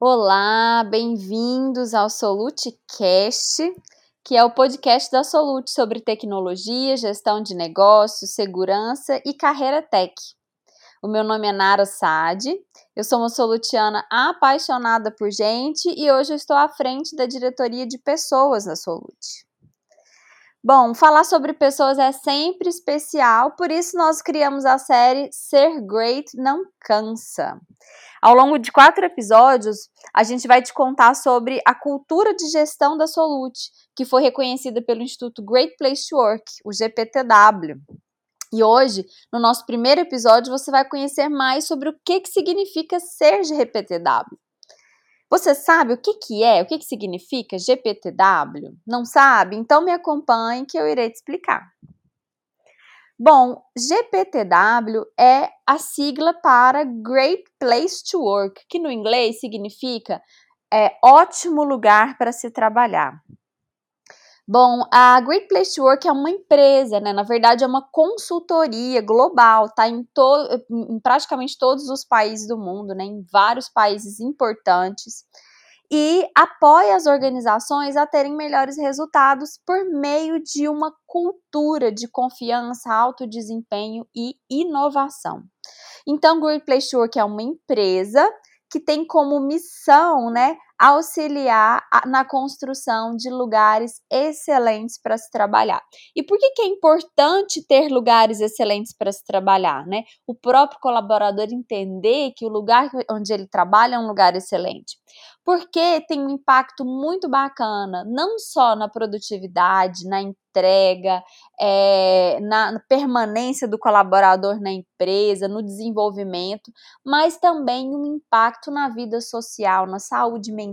Olá, bem-vindos ao SoluteCast, que é o podcast da Solute sobre tecnologia, gestão de negócios, segurança e carreira tech. O meu nome é Nara Sade, eu sou uma solutiana apaixonada por gente e hoje eu estou à frente da diretoria de pessoas da Solute. Bom, falar sobre pessoas é sempre especial, por isso nós criamos a série Ser Great Não Cansa. Ao longo de quatro episódios, a gente vai te contar sobre a cultura de gestão da Solute, que foi reconhecida pelo Instituto Great Place to Work, o GPTW. E hoje, no nosso primeiro episódio, você vai conhecer mais sobre o que, que significa ser GPTW. Você sabe o que, que é, o que, que significa GPTW? Não sabe? Então me acompanhe que eu irei te explicar. Bom, GPTW é a sigla para Great Place to Work, que no inglês significa é, ótimo lugar para se trabalhar. Bom, a Great Place to Work é uma empresa, né? Na verdade, é uma consultoria global, tá em, to em praticamente todos os países do mundo, né? Em vários países importantes. E apoia as organizações a terem melhores resultados por meio de uma cultura de confiança, alto desempenho e inovação. Então, Great Place to Work é uma empresa que tem como missão, né, auxiliar na construção de lugares excelentes para se trabalhar. E por que, que é importante ter lugares excelentes para se trabalhar, né? O próprio colaborador entender que o lugar onde ele trabalha é um lugar excelente. Porque tem um impacto muito bacana, não só na produtividade, na entrega, é, na permanência do colaborador na empresa, no desenvolvimento, mas também um impacto na vida social, na saúde mental,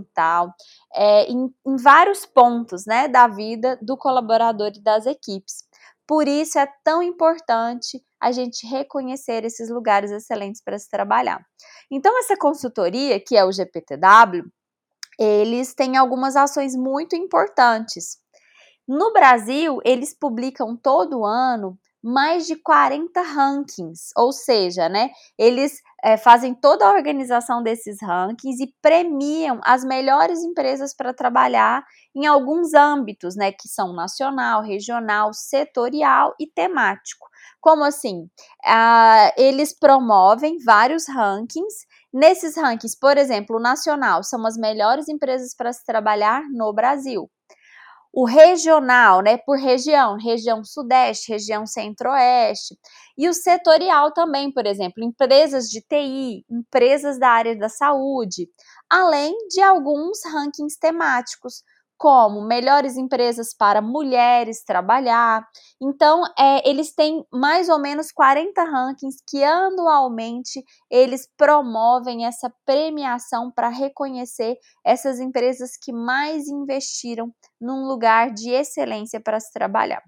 é, em, em vários pontos né, da vida do colaborador e das equipes. Por isso é tão importante a gente reconhecer esses lugares excelentes para se trabalhar. Então, essa consultoria, que é o GPTW, eles têm algumas ações muito importantes. No Brasil, eles publicam todo ano mais de 40 rankings, ou seja, né, eles é, fazem toda a organização desses rankings e premiam as melhores empresas para trabalhar em alguns âmbitos, né, que são nacional, regional, setorial e temático. Como assim? Uh, eles promovem vários rankings. Nesses rankings, por exemplo, o nacional são as melhores empresas para se trabalhar no Brasil o regional, né, por região, região sudeste, região centro-oeste, e o setorial também, por exemplo, empresas de TI, empresas da área da saúde, além de alguns rankings temáticos, como melhores empresas para mulheres trabalhar. Então, é, eles têm mais ou menos 40 rankings que anualmente eles promovem essa premiação para reconhecer essas empresas que mais investiram num lugar de excelência para se trabalhar.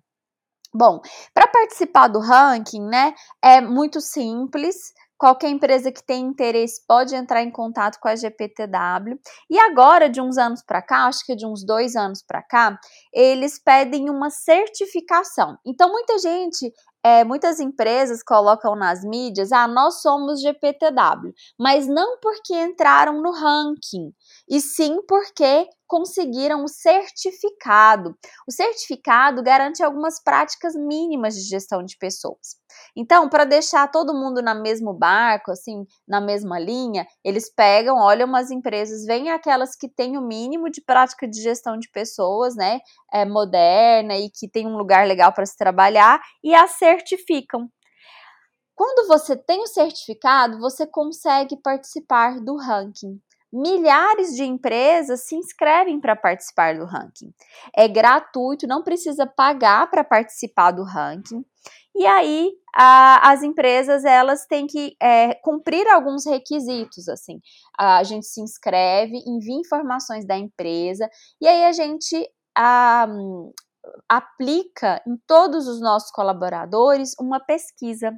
Bom, para participar do ranking, né, é muito simples. Qualquer empresa que tenha interesse pode entrar em contato com a GPTW. E agora, de uns anos para cá, acho que de uns dois anos para cá, eles pedem uma certificação. Então, muita gente é, muitas empresas colocam nas mídias, ah, nós somos GPTW, mas não porque entraram no ranking, e sim porque conseguiram o certificado. O certificado garante algumas práticas mínimas de gestão de pessoas. Então, para deixar todo mundo no mesmo barco, assim, na mesma linha, eles pegam, olham umas empresas, vêm aquelas que têm o mínimo de prática de gestão de pessoas, né, é, moderna e que tem um lugar legal para se trabalhar e a certificam. Quando você tem o certificado, você consegue participar do ranking milhares de empresas se inscrevem para participar do ranking. É gratuito, não precisa pagar para participar do ranking. E aí a, as empresas elas têm que é, cumprir alguns requisitos assim. A gente se inscreve, envia informações da empresa e aí a gente a, aplica em todos os nossos colaboradores uma pesquisa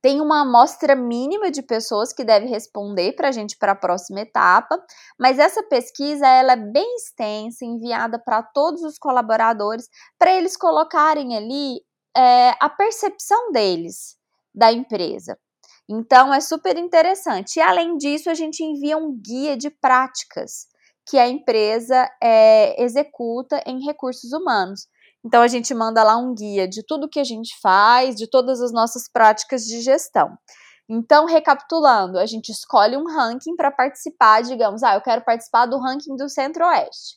tem uma amostra mínima de pessoas que deve responder para a gente para a próxima etapa, mas essa pesquisa ela é bem extensa, enviada para todos os colaboradores, para eles colocarem ali é, a percepção deles da empresa. Então é super interessante. E além disso, a gente envia um guia de práticas que a empresa é, executa em recursos humanos. Então a gente manda lá um guia de tudo que a gente faz, de todas as nossas práticas de gestão. Então, recapitulando, a gente escolhe um ranking para participar, digamos, ah, eu quero participar do ranking do Centro-Oeste.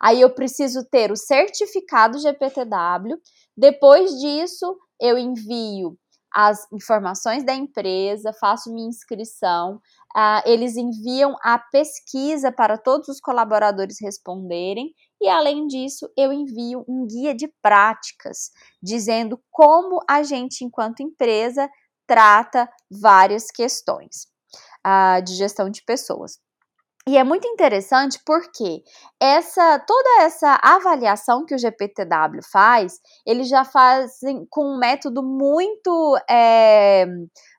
Aí eu preciso ter o certificado GPTW. Depois disso, eu envio as informações da empresa, faço minha inscrição. Uh, eles enviam a pesquisa para todos os colaboradores responderem. E além disso, eu envio um guia de práticas dizendo como a gente, enquanto empresa, trata várias questões uh, de gestão de pessoas. E é muito interessante porque essa toda essa avaliação que o GPTW faz, eles já fazem com um método muito é,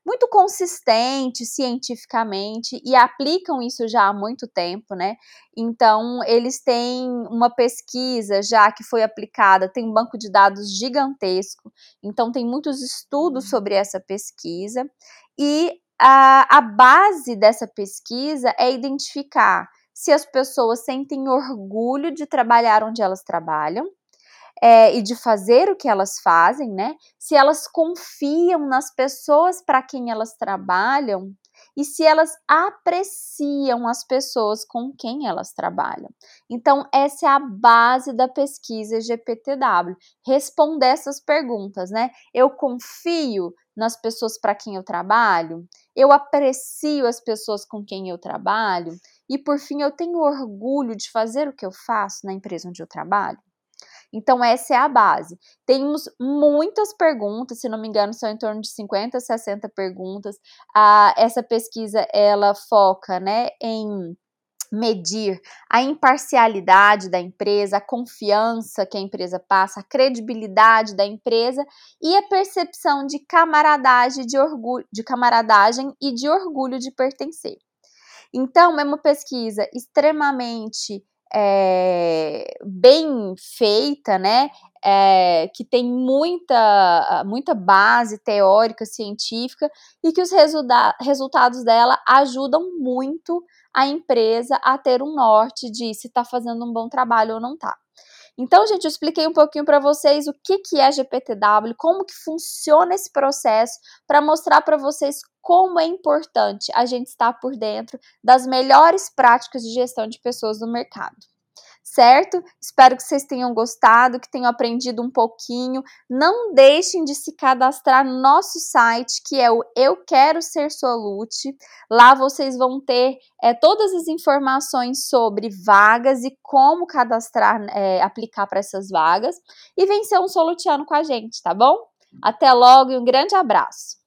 muito consistente cientificamente e aplicam isso já há muito tempo, né? Então eles têm uma pesquisa já que foi aplicada, tem um banco de dados gigantesco, então tem muitos estudos uhum. sobre essa pesquisa e a, a base dessa pesquisa é identificar se as pessoas sentem orgulho de trabalhar onde elas trabalham é, e de fazer o que elas fazem, né? Se elas confiam nas pessoas para quem elas trabalham e se elas apreciam as pessoas com quem elas trabalham. Então, essa é a base da pesquisa GPTW. Responder essas perguntas, né? Eu confio nas pessoas para quem eu trabalho, eu aprecio as pessoas com quem eu trabalho e, por fim, eu tenho orgulho de fazer o que eu faço na empresa onde eu trabalho. Então, essa é a base. Temos muitas perguntas, se não me engano, são em torno de 50, 60 perguntas. Ah, essa pesquisa, ela foca, né, em medir a imparcialidade da empresa, a confiança que a empresa passa, a credibilidade da empresa e a percepção de camaradagem, de orgulho, de camaradagem e de orgulho de pertencer. Então, é uma pesquisa extremamente é, bem feita, né? É, que tem muita, muita base teórica, científica, e que os resulta resultados dela ajudam muito a empresa a ter um norte de se está fazendo um bom trabalho ou não está. Então, gente, eu expliquei um pouquinho para vocês o que, que é GPTW, como que funciona esse processo, para mostrar para vocês como é importante a gente estar por dentro das melhores práticas de gestão de pessoas no mercado certo? Espero que vocês tenham gostado, que tenham aprendido um pouquinho. Não deixem de se cadastrar no nosso site, que é o Eu Quero Ser Solute. Lá vocês vão ter é, todas as informações sobre vagas e como cadastrar, é, aplicar para essas vagas. E vencer um solutiano com a gente, tá bom? Até logo e um grande abraço!